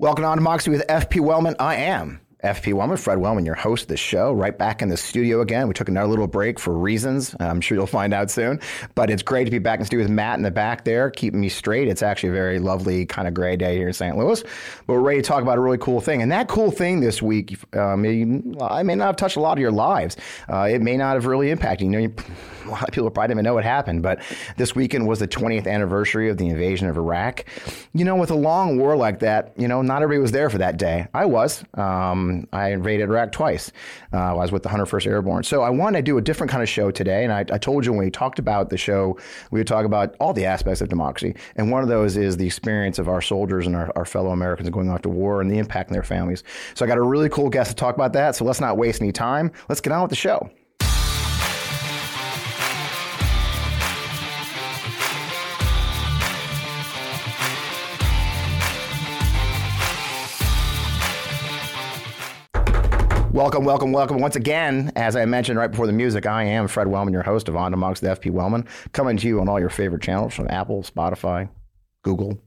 Welcome on to Moxie with FP Wellman. I am FP Wellman, Fred Wellman, your host of the show, right back in the studio again. We took another little break for reasons. I'm sure you'll find out soon. But it's great to be back in the studio with Matt in the back there, keeping me straight. It's actually a very lovely, kind of gray day here in St. Louis. But we're ready to talk about a really cool thing. And that cool thing this week, uh, may, I may not have touched a lot of your lives. Uh, it may not have really impacted you. Know, a lot of people probably didn't even know what happened. But this weekend was the 20th anniversary of the invasion of Iraq. You know, with a long war like that, you know, not everybody was there for that day. I was. Um, I invaded Iraq twice. Uh, I was with the 101st Airborne. So I wanted to do a different kind of show today. And I, I told you when we talked about the show, we would talk about all the aspects of democracy. And one of those is the experience of our soldiers and our, our fellow Americans going off to war and the impact on their families. So I got a really cool guest to talk about that. So let's not waste any time. Let's get on with the show. Welcome, welcome, welcome. Once again, as I mentioned right before the music, I am Fred Wellman, your host of On Amongst the FP Wellman, coming to you on all your favorite channels from Apple, Spotify, Google,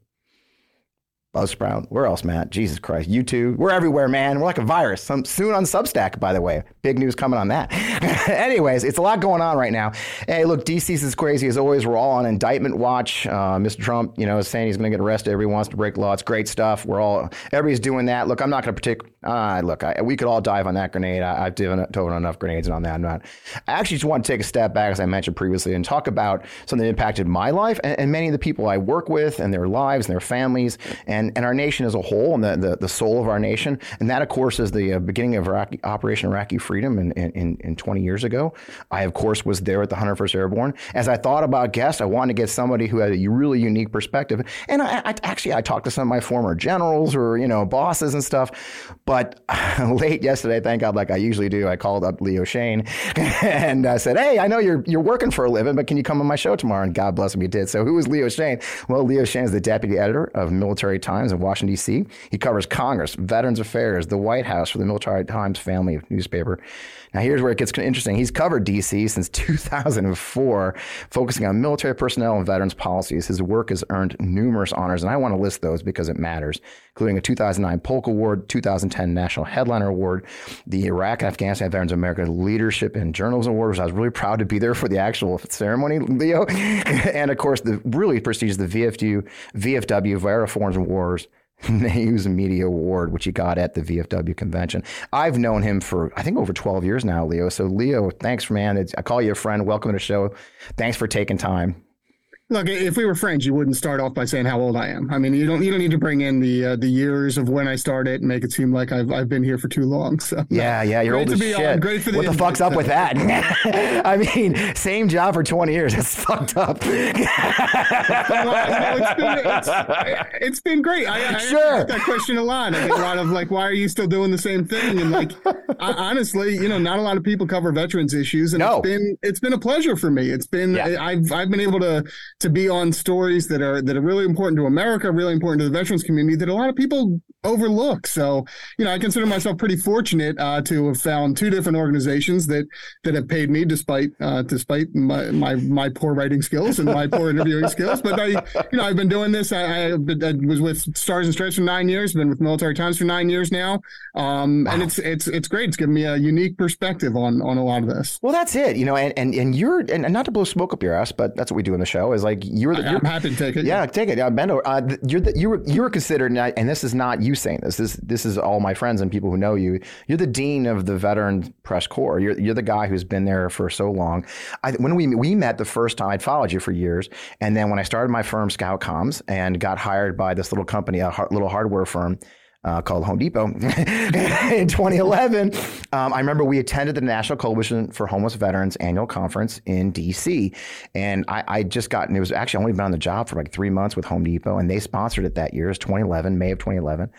Buzzsprout. Where else, Matt? Jesus Christ. YouTube. We're everywhere, man. We're like a virus. Some, soon on Substack, by the way. Big news coming on that. Anyways, it's a lot going on right now. Hey, look, DC's as crazy as always. We're all on indictment watch. Uh, Mr. Trump, you know, is saying he's going to get arrested. Everybody wants to break law. It's great stuff. We're all, everybody's doing that. Look, I'm not going to predict. Uh, look, I, we could all dive on that grenade. I, have thrown enough grenades on that. I'm not. I actually just want to take a step back, as I mentioned previously, and talk about something that impacted my life and, and many of the people I work with and their lives and their families and, and our nation as a whole and the, the, the soul of our nation. And that, of course, is the uh, beginning of Iraqi, Operation Iraqi Freedom in, in, in 20 years ago. I, of course, was there at the 101st Airborne. As I thought about guests, I wanted to get somebody who had a really unique perspective. And I, I actually, I talked to some of my former generals or, you know, bosses and stuff. But late yesterday, thank God, like I usually do, I called up Leo Shane and I said, Hey, I know you're, you're working for a living, but can you come on my show tomorrow? And God bless him, he did. So who is Leo Shane? Well, Leo Shane is the deputy editor of Military Times in Washington, D.C. He covers Congress, Veterans Affairs, the White House for the Military Times family newspaper. Now, here's where it gets interesting. He's covered DC since 2004, focusing on military personnel and veterans policies. His work has earned numerous honors, and I want to list those because it matters, including a 2009 Polk Award, 2010 National Headliner Award, the Iraq and Afghanistan Veterans of America Leadership and Journalism Award, which I was really proud to be there for the actual ceremony, Leo. and of course, the really prestigious the VFW, VFW, Vera Foreign Wars News Media Award, which he got at the VFW convention. I've known him for, I think, over 12 years now, Leo. So, Leo, thanks, man. It's, I call you a friend. Welcome to the show. Thanks for taking time. Look, if we were friends, you wouldn't start off by saying how old I am. I mean, you don't you don't need to bring in the uh, the years of when I started and make it seem like I've I've been here for too long. So yeah, yeah, you're old as shit. On. Great for the what the fuck's up with that? I mean, same job for 20 years. It's fucked up. well, it's, been, it's, it's been great. I, I sure. that question a lot. I get a lot of like, why are you still doing the same thing? And like, I, honestly, you know, not a lot of people cover veterans issues, and no. it's been it's been a pleasure for me. It's been yeah. I've I've been able to to be on stories that are that are really important to America, really important to the veterans community that a lot of people overlook. So, you know, I consider myself pretty fortunate uh, to have found two different organizations that that have paid me despite uh, despite my, my my poor writing skills and my poor interviewing skills. But I, you know, I've been doing this. I, I, I, was with Stars and Stripes for nine years. Been with Military Times for nine years now, um, wow. and it's it's it's great. It's given me a unique perspective on on a lot of this. Well, that's it. You know, and and, and you're and not to blow smoke up your ass, but that's what we do in the show. Is like you're the. You're, I'm happy to take it. Yeah, take it. Yeah, Bendo, uh, you're the, you're you're considered, and this is not you saying this. This this is all my friends and people who know you. You're the dean of the veteran press corps. You're you're the guy who's been there for so long. I, when we we met the first time, I'd followed you for years, and then when I started my firm, Scout Comms, and got hired by this little company, a little hardware firm uh, called Home Depot in 2011. Um, I remember we attended the National Coalition for Homeless Veterans annual conference in DC. And I, I just got, it was actually only been on the job for like three months with Home Depot, and they sponsored it that year. It was 2011, May of 2011.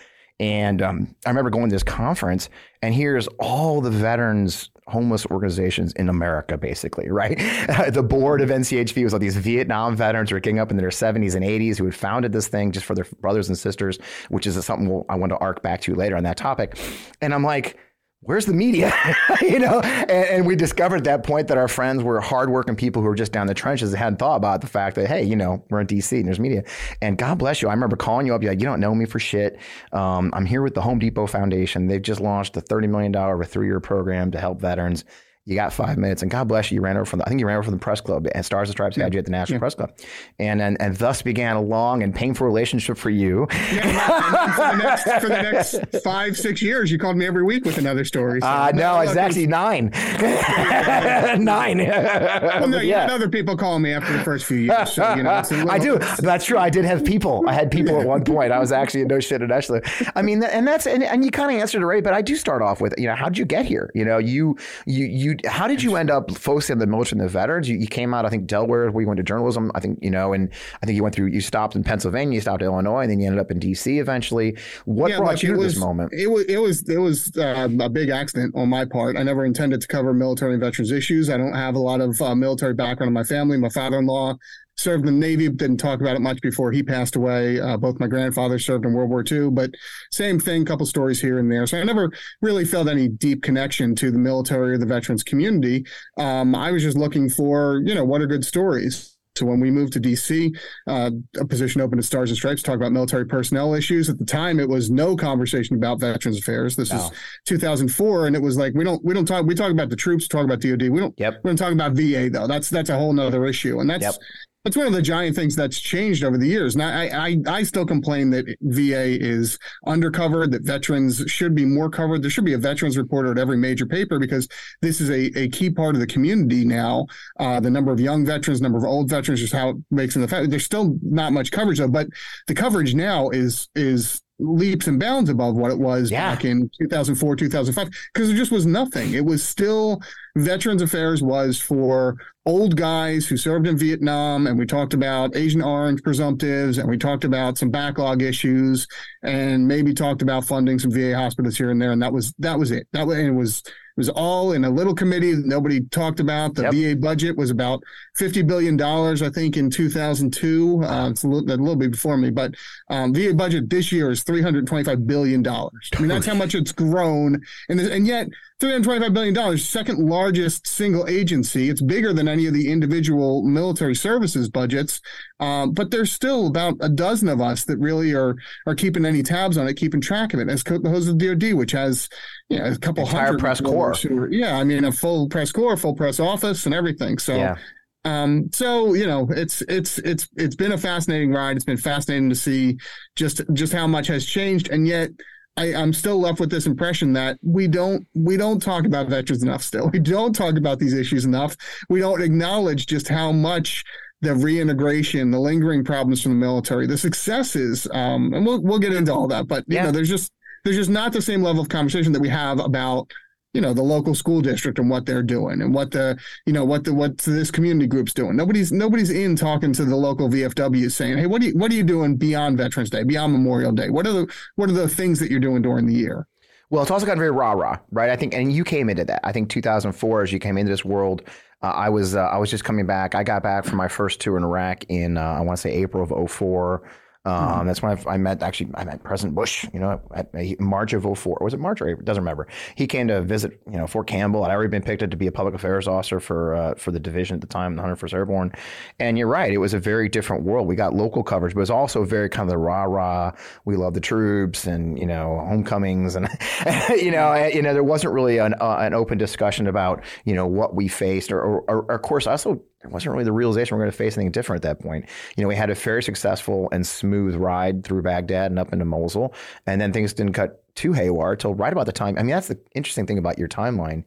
And um, I remember going to this conference, and here's all the veterans homeless organizations in America, basically, right? the board of NCHV was all these Vietnam veterans who were getting up in their 70s and 80s who had founded this thing just for their brothers and sisters, which is something we'll, I want to arc back to later on that topic. And I'm like, where's the media? you know, and, and, we discovered at that point that our friends were hardworking people who were just down the trenches and hadn't thought about the fact that, hey, you know, we're in DC and there's media. And God bless you. I remember calling you up, you're like, you don't know me for shit. Um, I'm here with the Home Depot Foundation. They've just launched a $30 million over three year program to help veterans you got five minutes, and God bless you. You ran over from the, I think you ran over from the press club, and Stars and Stripes yeah. had you at the National yeah. Press Club, and, and and thus began a long and painful relationship for you. Yeah, for, the next, for, the next, five six years, you called me every week with another story. So. Uh, no, it's actually nine. nine. well, no, you had other people calling me after the first few years. So, you know, little, I do. That's true. I did have people. I had people at one point. I was actually in no shit initially. I mean, and that's and, and you kind of answered it right, but I do start off with you know how'd you get here? You know, you you you how did you end up focusing on the military and the veterans? You, you, came out, I think, Delaware, where you went to journalism. I think, you know, and I think you went through, you stopped in Pennsylvania, you stopped in Illinois, and then you ended up in D.C. eventually. What yeah, brought you to was, this moment? It was, it was, it was uh, a big accident on my part. I never intended to cover military and veterans issues. I don't have a lot of uh, military background in my family. My father-in-law served in the Navy, didn't talk about it much before he passed away. Uh, both my grandfathers served in World War II, but same thing, couple stories here and there. So I never really felt any deep connection to the military or the veterans community. Um, I was just looking for, you know, what are good stories. So when we moved to DC, uh, a position open at Stars and Stripes, talk about military personnel issues. At the time, it was no conversation about Veterans Affairs. This is 2004, and it was like we don't we don't talk we talk about the troops, talk about DoD. We don't yep. we don't talk about VA though. That's that's a whole nother issue, and that's yep. It's one of the giant things that's changed over the years. And I, I, I still complain that VA is undercovered, that veterans should be more covered. There should be a veterans reporter at every major paper because this is a, a key part of the community now. Uh, the number of young veterans, number of old veterans, just how it makes the fact there's still not much coverage though, but the coverage now is, is leaps and bounds above what it was yeah. back in 2004 2005 because it just was nothing it was still veterans affairs was for old guys who served in vietnam and we talked about Agent Orange presumptives and we talked about some backlog issues and maybe talked about funding some va hospitals here and there and that was that was it that was it was it was all in a little committee that nobody talked about. The yep. VA budget was about $50 billion, I think, in 2002. Uh, it's a little, a little, bit before me, but um, VA budget this year is $325 billion. I mean, that's how much it's grown. And, and yet, $325 billion, second largest single agency. It's bigger than any of the individual military services budgets. Um, but there's still about a dozen of us that really are are keeping any tabs on it, keeping track of it. As opposed to the DoD, which has you know, a couple Entire hundred press corps. yeah, I mean a full press corps, full press office, and everything. So. Yeah. Um, so you know, it's it's it's it's been a fascinating ride. It's been fascinating to see just just how much has changed, and yet I, am still left with this impression that we don't we don't talk about veterans enough. Still, we don't talk about these issues enough. We don't acknowledge just how much the reintegration, the lingering problems from the military, the successes, um, and we'll we'll get into all that. But you yeah. know, there's just there's just not the same level of conversation that we have about you know the local school district and what they're doing and what the you know what the what this community group's doing nobody's nobody's in talking to the local vfw saying hey what are you what are you doing beyond veterans day beyond memorial day what are the what are the things that you're doing during the year well, it's also gotten very rah rah, right? I think, and you came into that. I think 2004, as you came into this world, uh, I was uh, I was just coming back. I got back from my first tour in Iraq in uh, I want to say April of 04. Um, mm-hmm. That's when I, I, met actually I met President Bush. You know, at, at March of 04. Was it March or April? Doesn't remember. He came to visit. You know, Fort Campbell. I'd already been picked up to be a public affairs officer for uh, for the division at the time, the 101st Airborne. And you're right. It was a very different world. We got local coverage, but it was also very kind of the rah rah. We love the troops and you know homecomings and you know you know there wasn't really an uh, an open discussion about you know what we faced or, or, or of course also there wasn't really the realization we're going to face anything different at that point. You know, we had a very successful and smooth ride through Baghdad and up into Mosul, and then things didn't cut too haywire till right about the time. I mean, that's the interesting thing about your timeline,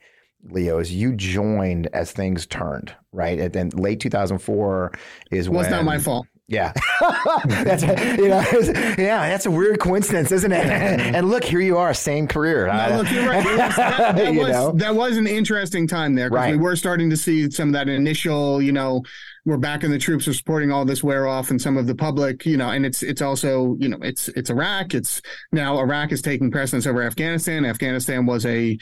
Leo, is you joined as things turned, right? And then late 2004 is well, when. It's not my fault. Yeah, that's a, you know, yeah, that's a weird coincidence, isn't it? and look, here you are, same career. No, look, you're right. Was, that, that, was, that, was, an interesting time there because right. we were starting to see some of that initial, you know, we're back in the troops are supporting all this wear off and some of the public, you know, and it's it's also, you know, it's it's Iraq. It's now Iraq is taking precedence over Afghanistan. Afghanistan was a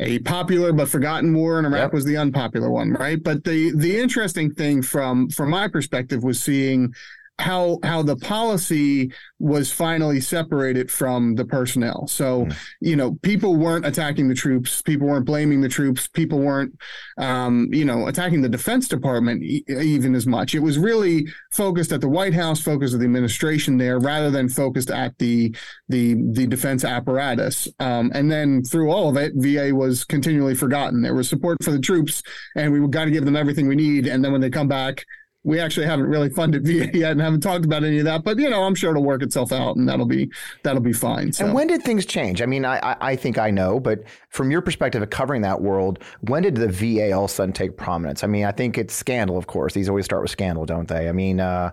a popular but forgotten war, and Iraq yep. was the unpopular one, right? But the the interesting thing from from my perspective was seeing how how the policy was finally separated from the personnel. So, mm. you know, people weren't attacking the troops, people weren't blaming the troops, people weren't, um, you know, attacking the Defense Department e- even as much. It was really focused at the White House, focused at the administration there, rather than focused at the the the defense apparatus. Um, and then through all of it, VA was continually forgotten. There was support for the troops, and we got to give them everything we need. And then when they come back, we actually haven't really funded VA yet and haven't talked about any of that. But you know, I'm sure it'll work itself out, and that'll be that'll be fine. So. And when did things change? I mean, I I think I know, but from your perspective of covering that world, when did the VA all of a sudden take prominence? I mean, I think it's scandal, of course. These always start with scandal, don't they? I mean. Uh,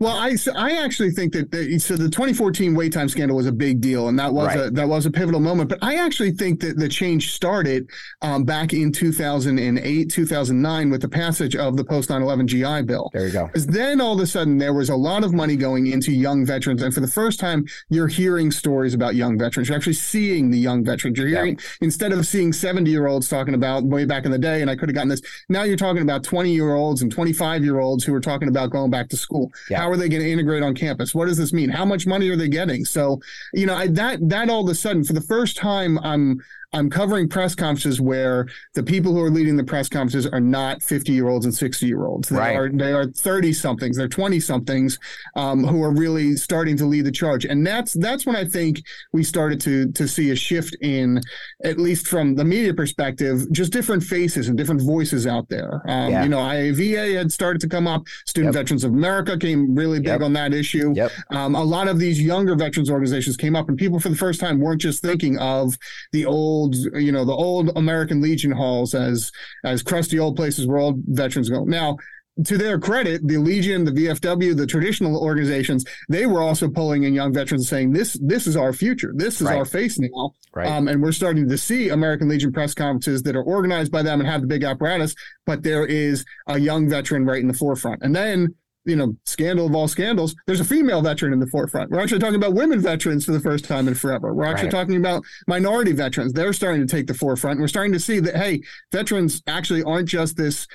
well, I, I actually think that the, so the 2014 wait time scandal was a big deal, and that was right. a that was a pivotal moment. But I actually think that the change started um, back in 2008, 2009 with the passage of the post 9/11 GI Bill. There you go. Because then all of a sudden there was a lot of money going into young veterans, and for the first time you're hearing stories about young veterans. You're actually seeing the young veterans. You're hearing yeah. instead of seeing 70 year olds talking about way back in the day, and I could have gotten this. Now you're talking about 20 year olds and 25 year olds who are talking about going back to school. Yeah. How are they going to integrate on campus? What does this mean? How much money are they getting? So, you know, I, that that all of a sudden, for the first time, I'm I'm covering press conferences where the people who are leading the press conferences are not 50 year olds and 60 year olds. They right. are they are 30 somethings, they're 20 somethings um, who are really starting to lead the charge. And that's that's when I think we started to to see a shift in, at least from the media perspective, just different faces and different voices out there. Um, yeah. You know, IAVA had started to come up. Student yep. Veterans of America came really big yep. on that issue. Yep. Um, a lot of these younger veterans organizations came up, and people for the first time weren't just thinking of the old old, you know, the old American Legion halls as as crusty old places where old veterans go. Now, to their credit, the Legion, the VFW, the traditional organizations, they were also pulling in young veterans saying, "This, this is our future. This is right. our face now." Right. Um, and we're starting to see American Legion press conferences that are organized by them and have the big apparatus, but there is a young veteran right in the forefront. And then you know, scandal of all scandals, there's a female veteran in the forefront. We're actually talking about women veterans for the first time in forever. We're actually right. talking about minority veterans. They're starting to take the forefront. We're starting to see that hey, veterans actually aren't just this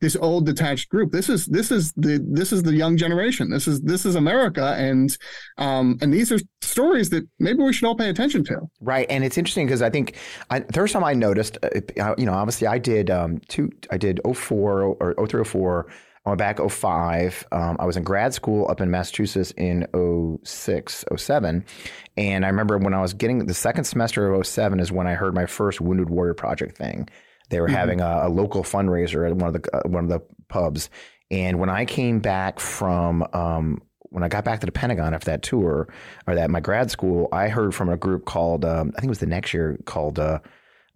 this old detached group. This is this is the this is the young generation. This is this is America, and um, and these are stories that maybe we should all pay attention to. Right, and it's interesting because I think I, the first time I noticed, uh, you know, obviously I did um, two, I did 04 or 03 04 I went back 05. Um, I was in grad school up in Massachusetts in 06, 07. And I remember when I was getting the second semester of 07 is when I heard my first Wounded Warrior Project thing. They were mm-hmm. having a, a, local fundraiser at one of the uh, one of the pubs. And when I came back from um, when I got back to the Pentagon after that tour or that my grad school, I heard from a group called um, I think it was the next year called uh,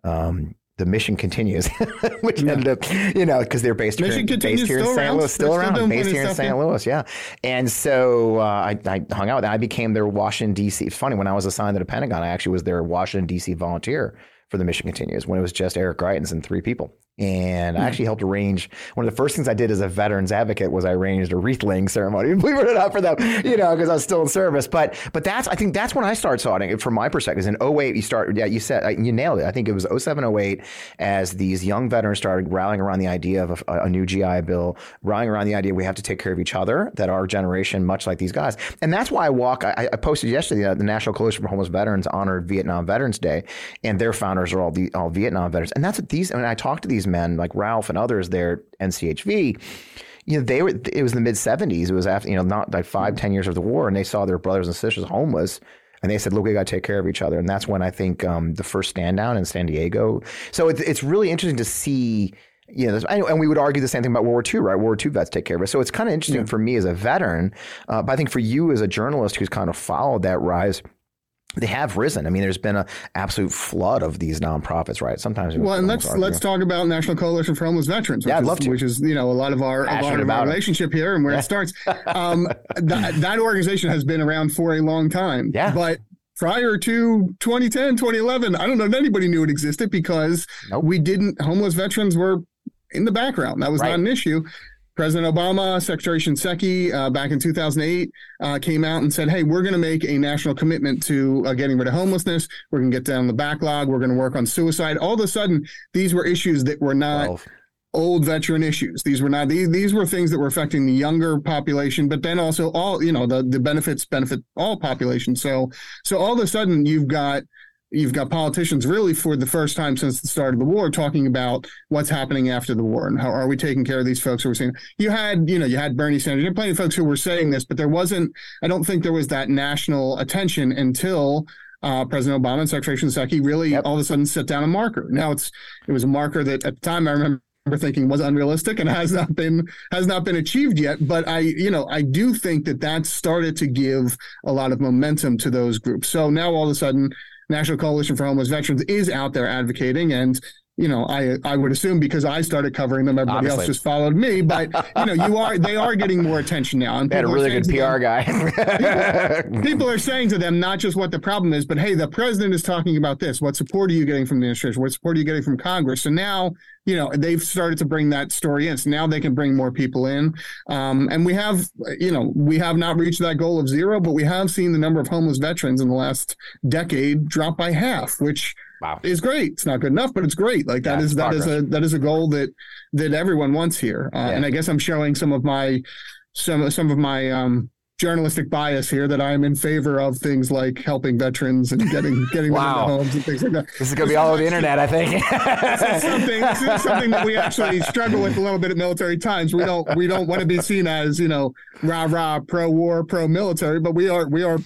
um, the mission continues, which yeah. ended up, you know, because they're based mission here, based here in St. Around. Louis, still around, based here in St. Louis, yeah. And so uh, I, I, hung out with them. I became their Washington D.C. It's funny when I was assigned to the Pentagon, I actually was their Washington D.C. volunteer for the mission continues when it was just Eric Greitens and three people. And I hmm. actually helped arrange one of the first things I did as a veterans advocate was I arranged a wreath laying ceremony, believe it or not, for them, you know, because I was still in service. But but that's I think that's when I started it from my perspective. In 08, you start, yeah, you said you nailed it. I think it was 07, 08 as these young veterans started rallying around the idea of a, a new GI Bill, rallying around the idea we have to take care of each other, that our generation, much like these guys, and that's why I walk. I, I posted yesterday uh, the National Coalition for Homeless Veterans honored Vietnam Veterans Day, and their founders are all the all Vietnam veterans, and that's what these. I mean, I talked to these men like Ralph and others there NCHV, you know, they were, it was the mid 70s. It was after, you know, not like five, ten years of the war, and they saw their brothers and sisters homeless. And they said, look, we got to take care of each other. And that's when I think um, the first stand down in San Diego. So it's, it's really interesting to see, you know, and we would argue the same thing about World War II, right? World War II vets take care of it. So it's kind of interesting yeah. for me as a veteran, uh, but I think for you as a journalist who's kind of followed that rise they have risen. I mean, there's been an absolute flood of these nonprofits, right? Sometimes. Well, and let's argue. let's talk about National Coalition for Homeless Veterans. yeah, I'd is, love to. Which is you know a lot of our, of our, relationship here and where yeah. it starts. Um, that, that organization has been around for a long time. Yeah. But prior to 2010, 2011, I don't know if anybody knew it existed because nope. we didn't. Homeless veterans were in the background. That was right. not an issue. President Obama, Secretary Shinseki, uh, back in 2008, uh, came out and said, "Hey, we're going to make a national commitment to uh, getting rid of homelessness. We're going to get down the backlog. We're going to work on suicide." All of a sudden, these were issues that were not old veteran issues. These were not these these were things that were affecting the younger population, but then also all you know the the benefits benefit all populations. So so all of a sudden you've got you've got politicians really for the first time since the start of the war talking about what's happening after the war and how are we taking care of these folks who were saying you had you know you had bernie sanders you had plenty of folks who were saying this but there wasn't i don't think there was that national attention until uh, President Obama and Secretary Shinseki really yep. all of a sudden set down a marker. Now it's it was a marker that at the time I remember thinking was unrealistic and has not been has not been achieved yet but i you know i do think that that started to give a lot of momentum to those groups so now all of a sudden national coalition for homeless veterans is out there advocating and you know, I I would assume because I started covering them, everybody Obviously. else just followed me. But you know, you are they are getting more attention now. And they had a really good PR them, guy. people, people, are saying to them not just what the problem is, but hey, the president is talking about this. What support are you getting from the administration? What support are you getting from Congress? So now, you know, they've started to bring that story in. So now they can bring more people in. Um, and we have, you know, we have not reached that goal of zero, but we have seen the number of homeless veterans in the last decade drop by half, which Wow. Is great. It's not good enough, but it's great. Like that yeah, is that progress. is a that is a goal that that everyone wants here. Uh, yeah. And I guess I'm showing some of my some some of my um, journalistic bias here that I am in favor of things like helping veterans and getting getting wow. them into homes and things like that. This is going to be all over the internet, I think. this, is something, this is something that we actually struggle with a little bit at military times. We don't we don't want to be seen as you know rah rah pro war pro military, but we are we are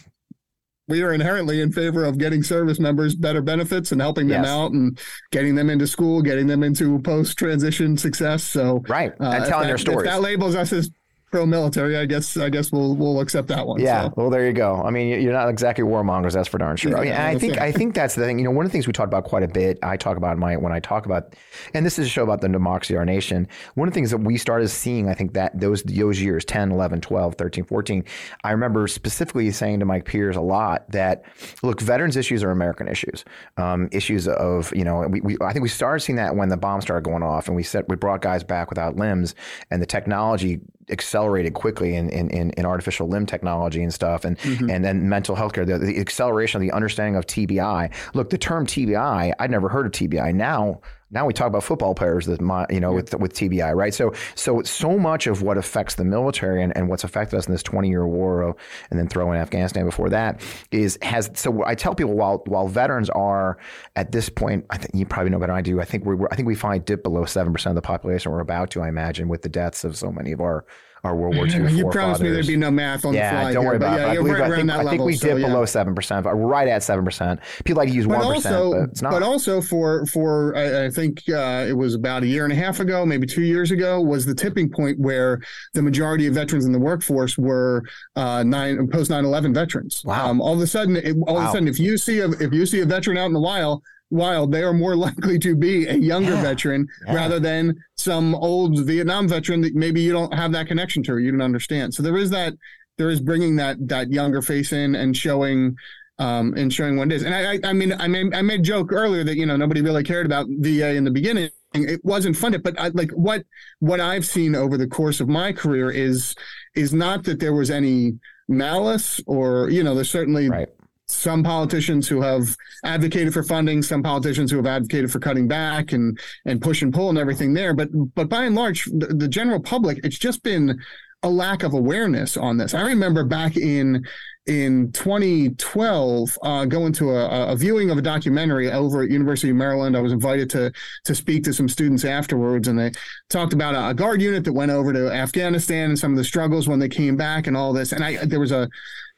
we are inherently in favor of getting service members better benefits and helping them yes. out and getting them into school, getting them into post transition success. So right, uh, and telling that, their stories. that labels us as pro-military, I guess I guess we'll we'll accept that one. Yeah. So. Well, there you go. I mean, you're not exactly warmongers, that's for darn sure. Yeah, I, mean, I think I think that's the thing. You know, one of the things we talk about quite a bit. I talk about my when I talk about, and this is a show about the democracy of our nation. One of the things that we started seeing, I think that those those years 10, 11, 12, 13, 14. I remember specifically saying to my peers a lot that look, veterans issues are American issues. Um, issues of you know, we, we I think we started seeing that when the bomb started going off, and we said we brought guys back without limbs, and the technology accelerated quickly in, in, in, artificial limb technology and stuff, and mm-hmm. and then mental health care, the, the, acceleration of the understanding of TBI. Look, the term TBI, I'd never heard of TBI. Now now we talk about football players that you know with with TBI, right? So so so much of what affects the military and, and what's affected us in this 20 year war, and then throw in Afghanistan before that is has. So I tell people while while veterans are at this point, I think you probably know better than I do. I think we I think we finally dip below seven percent of the population. We're about to, I imagine, with the deaths of so many of our our World War II. you promised me there'd be no math on yeah, the fly. don't worry about it. Yeah, I, believe, right I think, I think we so, dip yeah. below seven percent, right at seven percent. People like to use one percent, but it's not. But also for for I, I think uh, it was about a year and a half ago, maybe two years ago, was the tipping point where the majority of veterans in the workforce were uh, nine post 9-11 veterans. Wow! Um, all of a sudden, it, all wow. of a sudden, if you see a if you see a veteran out in the wild wild, they are more likely to be a younger yeah. veteran yeah. rather than some old Vietnam veteran that maybe you don't have that connection to or you don't understand. So there is that, there is bringing that that younger face in and showing um, and showing what it is. And I, I, I mean, I made I made a joke earlier that you know nobody really cared about VA in the beginning. It wasn't funded, but I, like what what I've seen over the course of my career is is not that there was any malice or you know there's certainly right some politicians who have advocated for funding, some politicians who have advocated for cutting back and and push and pull and everything there. But but by and large, the, the general public, it's just been a lack of awareness on this. I remember back in in 2012 uh, going to a, a, viewing of a documentary over at University of Maryland. I was invited to to speak to some students afterwards, and they talked about a, a guard unit that went over to Afghanistan and some of the struggles when they came back and all this. And I there was a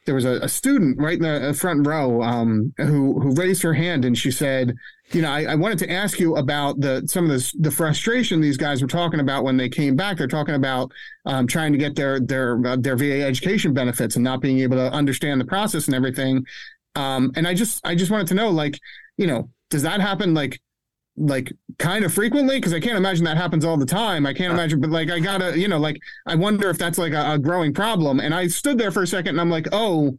there was a, a student right in the front row um, who who raised her hand and she said, you know, I, I, wanted to ask you about the some of the the frustration these guys were talking about when they came back. They're talking about um, trying to get their their uh, their VA education benefits and not being able to understand the process and everything. Um, and I just I just wanted to know, like, you know, does that happen like like kind of frequently because I can't imagine that happens all the time. I can't uh. imagine, but like I gotta, you know, like I wonder if that's like a, a growing problem. And I stood there for a second and I'm like, oh,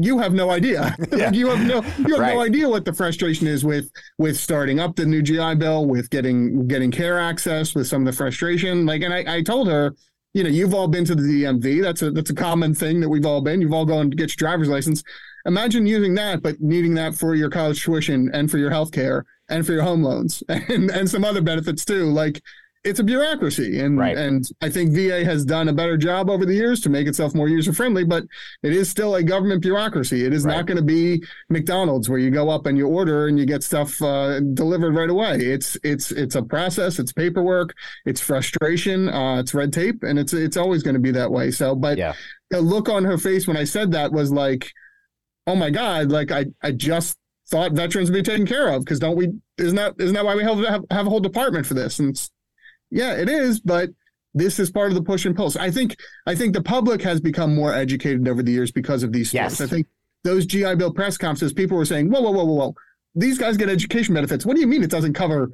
you have no idea. Yeah. you have no you have right. no idea what the frustration is with with starting up the new GI Bill, with getting getting care access, with some of the frustration. Like, and I, I told her, you know, you've all been to the DMV. That's a that's a common thing that we've all been. You've all gone to get your driver's license. Imagine using that, but needing that for your college tuition and for your health care and for your home loans and, and some other benefits too. Like it's a bureaucracy and right. and I think VA has done a better job over the years to make itself more user friendly but it is still a government bureaucracy it is right. not going to be McDonald's where you go up and you order and you get stuff uh, delivered right away it's it's it's a process it's paperwork it's frustration uh, it's red tape and it's it's always going to be that way so but yeah. the look on her face when I said that was like oh my god like I I just thought veterans would be taken care of because don't we isn't that isn't that why we have, have, a whole department for this and yeah, it is, but this is part of the push and pull. So I think I think the public has become more educated over the years because of these. Yes. I think those GI Bill press conferences, people were saying, "Whoa, whoa, whoa, whoa, whoa! These guys get education benefits. What do you mean it doesn't cover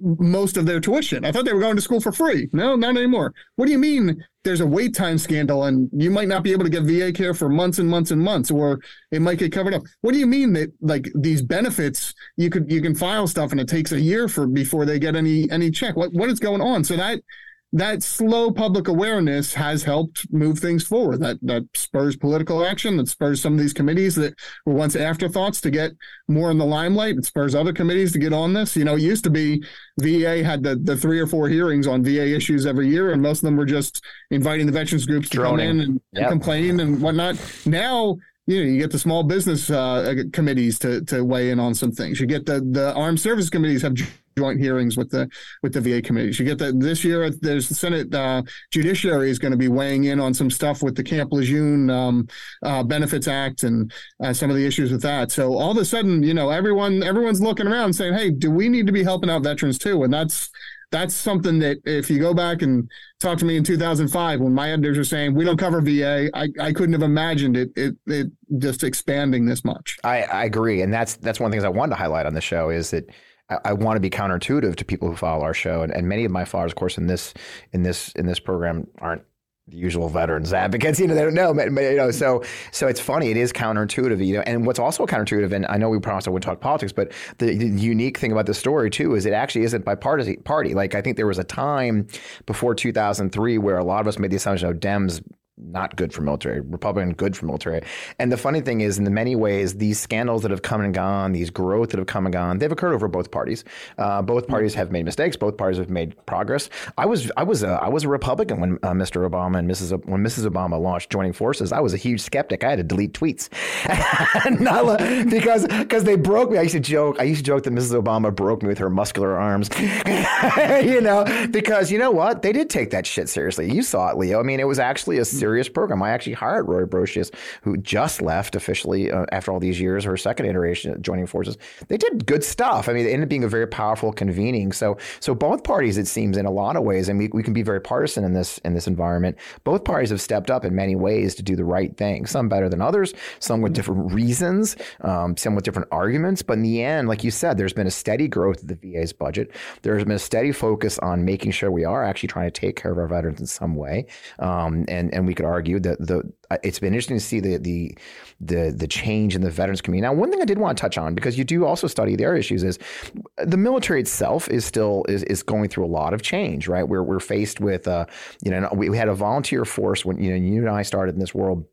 most of their tuition? I thought they were going to school for free. No, not anymore. What do you mean there's a wait time scandal and you might not be able to get VA care for months and months and months, or it might get covered up. What do you mean that like these benefits you could you can file stuff and it takes a year for before they get any any check? What what is going on? So that that slow public awareness has helped move things forward. That that spurs political action. That spurs some of these committees that were once afterthoughts to get more in the limelight. It spurs other committees to get on this. You know, it used to be VA had the, the three or four hearings on VA issues every year, and most of them were just inviting the veterans groups to Droning. come in and, yep. and complain and whatnot. Now you know, you get the small business uh, committees to to weigh in on some things. You get the the armed service committees have joint hearings with the with the VA committees. You get that this year. There's the Senate uh, Judiciary is going to be weighing in on some stuff with the Camp Lejeune um, uh, Benefits Act and uh, some of the issues with that. So all of a sudden, you know, everyone everyone's looking around saying, "Hey, do we need to be helping out veterans too?" And that's that's something that if you go back and talk to me in 2005 when my editors were saying we don't cover VA, I, I couldn't have imagined it, it it just expanding this much. I, I agree, and that's that's one of the things I wanted to highlight on the show is that I, want to be counterintuitive to people who follow our show, and, and many of my followers, of course, in this in this in this program aren't the usual veterans advocates. You know, they don't know, but, you know, so so it's funny. It is counterintuitive, you know, and what's also counterintuitive. And I know we promised I wouldn't talk politics, but the, the, unique thing about this story too is it actually isn't by party. Party. Like I think there was a time before 2003 where a lot of us made the assumption, of Dems not good for military, Republican good for military. And the funny thing is, in the many ways, these scandals that have come and gone, these growth that have come and gone, they've occurred over both parties. Uh, both hmm. parties have made mistakes. Both parties have made progress. I was I was a, I was a Republican when uh, Mr. Obama and Mrs. when Mrs. Obama launched joining forces. I was a huge skeptic. I had to delete tweets because because they broke me. I used to joke. I used to joke that Mrs. Obama broke me with her muscular arms. you know, because you know what? They did take that shit seriously. You saw it, Leo. I mean, it was actually a serious serious program. I actually hired Rory Brosius, who just left officially uh, after all these years, her second iteration joining forces. They did good stuff. I mean, it ended up being a very powerful convening. So, so both parties, it seems, in a lot of ways, and we, we can be very partisan in this in this environment. Both parties have stepped up in many ways to do the right thing. Some better than others, some with different reasons, um, some with different arguments. But in the end, like you said, there's been a steady growth of the VA's budget. There's been a steady focus on making sure we are actually trying to take care of our veterans in some way, um, and and we could argue that the it's been interesting to see the the the the change in the veterans community. Now, one thing I did want to touch on because you do also study their issues is the military itself is still is, is going through a lot of change. Right, we're we're faced with uh, you know we, we had a volunteer force when you know you and I started in this world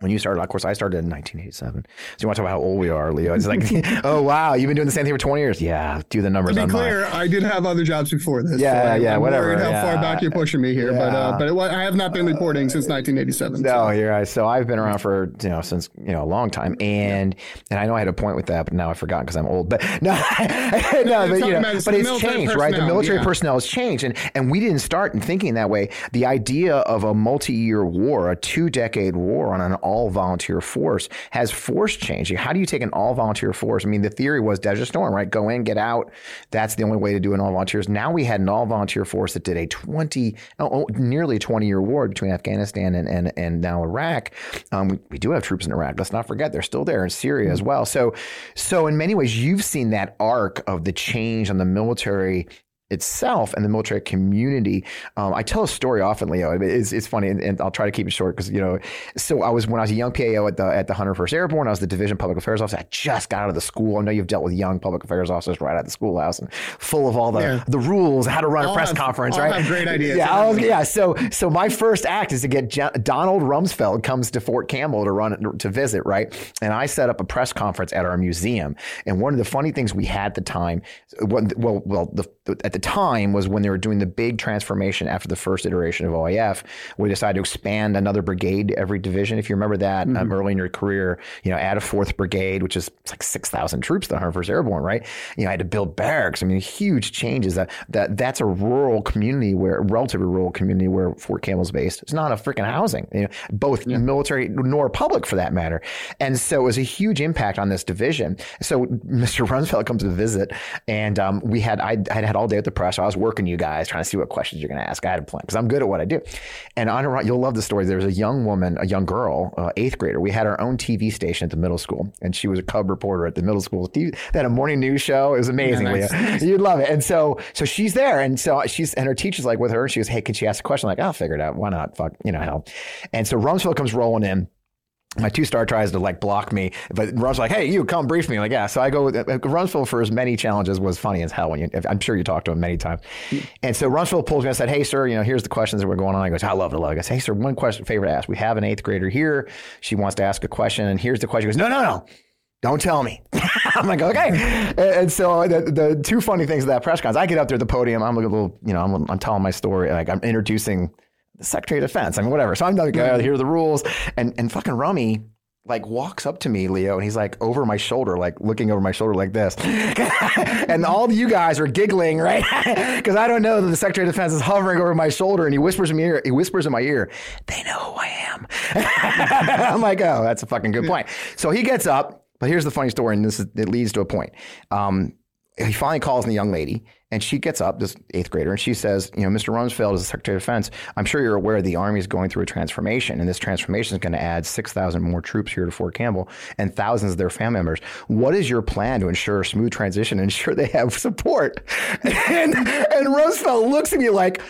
when you started, of course, I started in 1987. So you want to talk about how old we are, Leo? It's like, oh wow, you've been doing the same thing for 20 years. Yeah, do the numbers. To be clear, I did have other jobs before this. Yeah, so I, yeah, I'm whatever. how yeah. far back you're pushing me here, yeah. but uh, but it, I have not been reporting since 1987. No, so. you're right. So I've been around for you know since you know a long time, and and I know I had a point with that, but now I've forgotten because I'm old. But no, no, but you know, but it's changed, right? The military yeah. personnel has changed, and and we didn't start in thinking that way. The idea of a multi-year war, a two-decade war on an all-volunteer force has force changing. How do you take an all volunteer force? I mean, the theory was Desert Storm, right? Go in, get out. That's the only way to do an all volunteers. Now we had an all volunteer force that did a 20, oh, nearly 20 year war between Afghanistan and, and, and now Iraq. Um, we, we, do have troops in Iraq. Let's not forget they're still there in Syria mm-hmm. as well. So, so in many ways, you've seen that arc of the change on the military itself and the military community. Um, I tell a story often, Leo. It's, it's funny, and, and, I'll try to keep it short because you know. So I was when I was a young PAO at the at the 101st Airborne. I was the Division Public Affairs officer. I just got out of the school. I know you've dealt with young public affairs officers right out of the schoolhouse and full of all the yeah. the rules, how to run I'll a press have, conference, right? Great ideas. Yeah, was, yeah. So so my first act is to get Donald Rumsfeld comes to Fort Campbell to run to visit, right? And I set up a press conference at our museum. And one of the funny things we had at the time, well, well, the, at the time was when they were doing the big transformation after the first iteration of OIF. We decided to expand another brigade every division. If you remember that um, mm-hmm. um, early in your career, you know, add a fourth brigade, which is like 6,000 troops, the 101st Airborne, right? You know, I had to build barracks. I mean, huge changes. That, that That's a rural community where, relatively rural community where Fort Campbell's based. It's not a freaking housing, you know, both yeah. military nor public for that matter. And so it was a huge impact on this division. So Mr. Rumsfeld comes to visit, and um, we had I had had all day at the press. So I was working you guys, trying to see what questions you're going to ask. I had a plan because I'm good at what I do. And on you'll love the story. There was a young woman, a young girl, uh, eighth grader. We had our own TV station at the middle school, and she was a cub reporter at the middle school. TV, they had a morning news show. It was amazing. Yeah, nice. You'd love it. And so so she's there, and so she's and her teacher's like with her. She goes, "Hey, can she ask a question?" I'm like, I'll figure it out. Why not? Fuck, you know hell. And so Rumsfeld comes rolling in my two star tries to like block me, but Rumsfeld like, "Hey, you come brief me." Like, yeah. So I go. Uh, Rumsfeld for as many challenges was funny as hell. When you, I'm sure you talked to him many times. And so Rumsfeld pulls me and said, "Hey, sir, you know, here's the questions that were going on." I goes, "I love I love it." I said, "Hey, sir, one question, favorite to ask. We have an eighth grader here. She wants to ask a question, and here's the question." He goes, "No, no, no." Don't tell me. I'm like, okay. And so the, the two funny things of that press conference, I get up there at the podium. I'm a little, you know, I'm, I'm telling my story. Like I'm introducing the Secretary of Defense. I mean, whatever. So I'm like, mm-hmm. here are the rules. And and fucking Rummy like walks up to me, Leo, and he's like over my shoulder, like looking over my shoulder like this. and all of you guys are giggling, right? Because I don't know that the Secretary of Defense is hovering over my shoulder and he whispers in my ear, he whispers in my ear, they know who I am. I'm like, oh, that's a fucking good point. So he gets up, but here's the funny story, and this is, it leads to a point. Um, he finally calls the young lady and she gets up, this eighth grader, and she says, You know, Mr. Rumsfeld is the Secretary of Defense. I'm sure you're aware the Army is going through a transformation, and this transformation is going to add 6,000 more troops here to Fort Campbell and thousands of their family members. What is your plan to ensure a smooth transition and ensure they have support? And, and Rumsfeld looks at me like,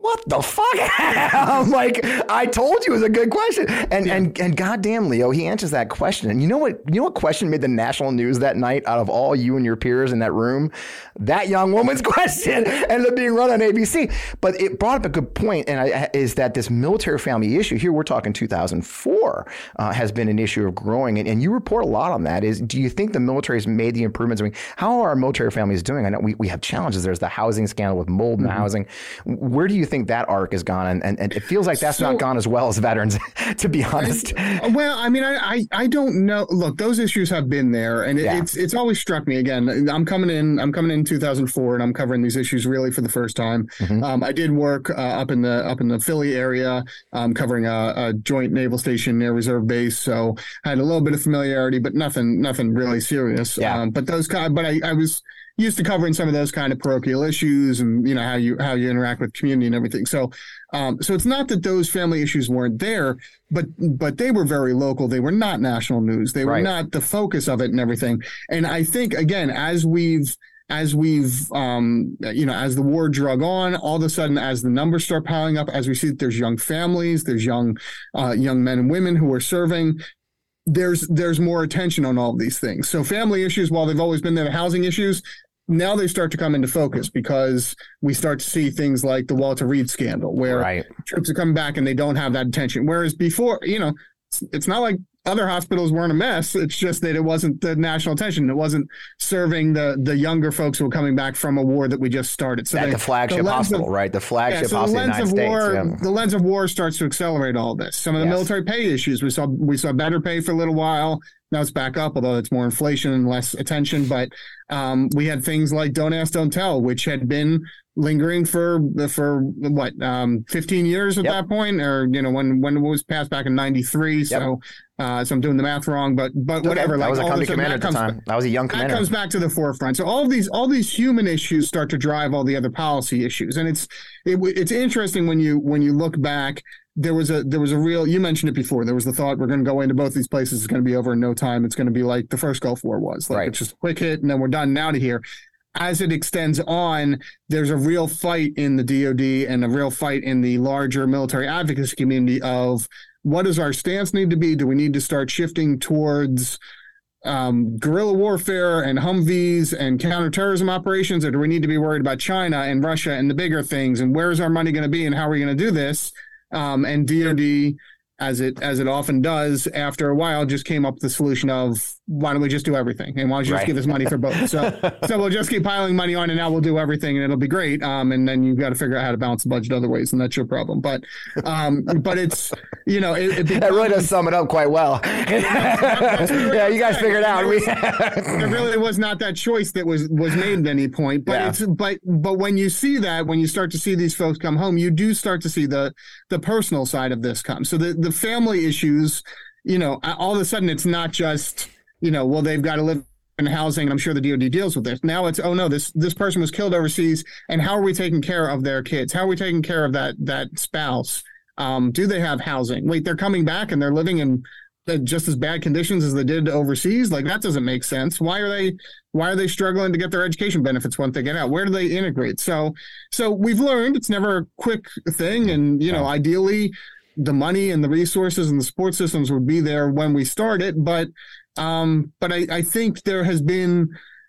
what the fuck? I'm like, I told you it was a good question. And yeah. and and goddamn Leo, he answers that question. And you know what? You know what question made the national news that night out of all you and your peers in that room? That young woman's question ended up being run on ABC. But it brought up a good point, and I, is that this military family issue here? We're talking 2004 uh, has been an issue of growing, and, and you report a lot on that. Is do you think the military has made the improvements? I mean, how are our military families doing? I know we, we have challenges. There's the housing scandal with mold in the mm-hmm. housing. Where do you think that arc has gone? And, and, and it feels like that's so, not gone as well as veterans, to be honest. I, well, I mean, I, I, I, don't know. Look, those issues have been there, and it, yeah. it's it's always struck me. Again, I'm coming in. I'm coming in 2004, and I'm covering these issues really for the first time. Mm-hmm. Um, I did work uh, up in the up in the Philly area, um, covering a, a, joint naval station near reserve base, so I had a little bit of familiarity, but nothing nothing really serious. Yeah. Um, but those kind, but I, I was used to covering some of those kind of parochial issues and you know how you how you interact with community and everything so um, so it's not that those family issues weren't there but but they were very local they were not national news they were right. not the focus of it and everything and i think again as we've as we've um, you know as the war drug on all of a sudden as the numbers start piling up as we see that there's young families there's young uh, young men and women who are serving there's there's more attention on all of these things. So family issues, while they've always been there, the housing issues, now they start to come into focus because we start to see things like the Walter Reed scandal, where right. troops are coming back and they don't have that attention. Whereas before, you know, it's, it's not like other hospitals weren't a mess. It's just that it wasn't the national attention. It wasn't serving the the younger folks who were coming back from a war that we just started. So At they, the flagship the hospital, of, right? The flagship yeah, so hospital the lens of war, yeah. The lens of war starts to accelerate all this. Some of the yes. military pay issues we saw we saw better pay for a little while. Now it's back up, although it's more inflation and less attention. But um, we had things like "Don't Ask, Don't Tell," which had been lingering for for what um, 15 years at yep. that point, or you know when when it was passed back in '93. Yep. So uh, so I'm doing the math wrong, but but whatever. Like, I was a company commander at the time. Back, was a young commander. That comes back to the forefront. So all of these all these human issues start to drive all the other policy issues, and it's it, it's interesting when you when you look back there was a there was a real you mentioned it before there was the thought we're going to go into both these places it's going to be over in no time it's going to be like the first gulf war was like right. it's just a quick hit and then we're done now to here as it extends on there's a real fight in the dod and a real fight in the larger military advocacy community of what does our stance need to be do we need to start shifting towards um, guerrilla warfare and Humvees and counterterrorism operations, or do we need to be worried about China and Russia and the bigger things? And where's our money going to be, and how are we going to do this? Um, and DoD, as it as it often does, after a while, just came up with the solution of why don't we just do everything? And why don't you right. just give us money for both? So, so we'll just keep piling money on, and now we'll do everything, and it'll be great. Um, and then you've got to figure out how to balance the budget other ways, and that's your problem. But, um, but it's you know, it, it becomes, that really does sum it up quite well. yeah, you guys figured out. There, was, there really was not that choice that was was made at any point. But yeah. it's but but when you see that, when you start to see these folks come home, you do start to see the the personal side of this come. So the the family issues, you know, all of a sudden it's not just you know, well they've got to live in housing. And I'm sure the DoD deals with this. Now it's oh no, this this person was killed overseas, and how are we taking care of their kids? How are we taking care of that that spouse? Um, do they have housing? Wait, they're coming back and they're living in just as bad conditions as they did overseas. Like that doesn't make sense. Why are they why are they struggling to get their education benefits once they get out? Where do they integrate? So so we've learned it's never a quick thing, and you know, ideally the money and the resources and the support systems would be there when we start it, but um, but I, I think there has been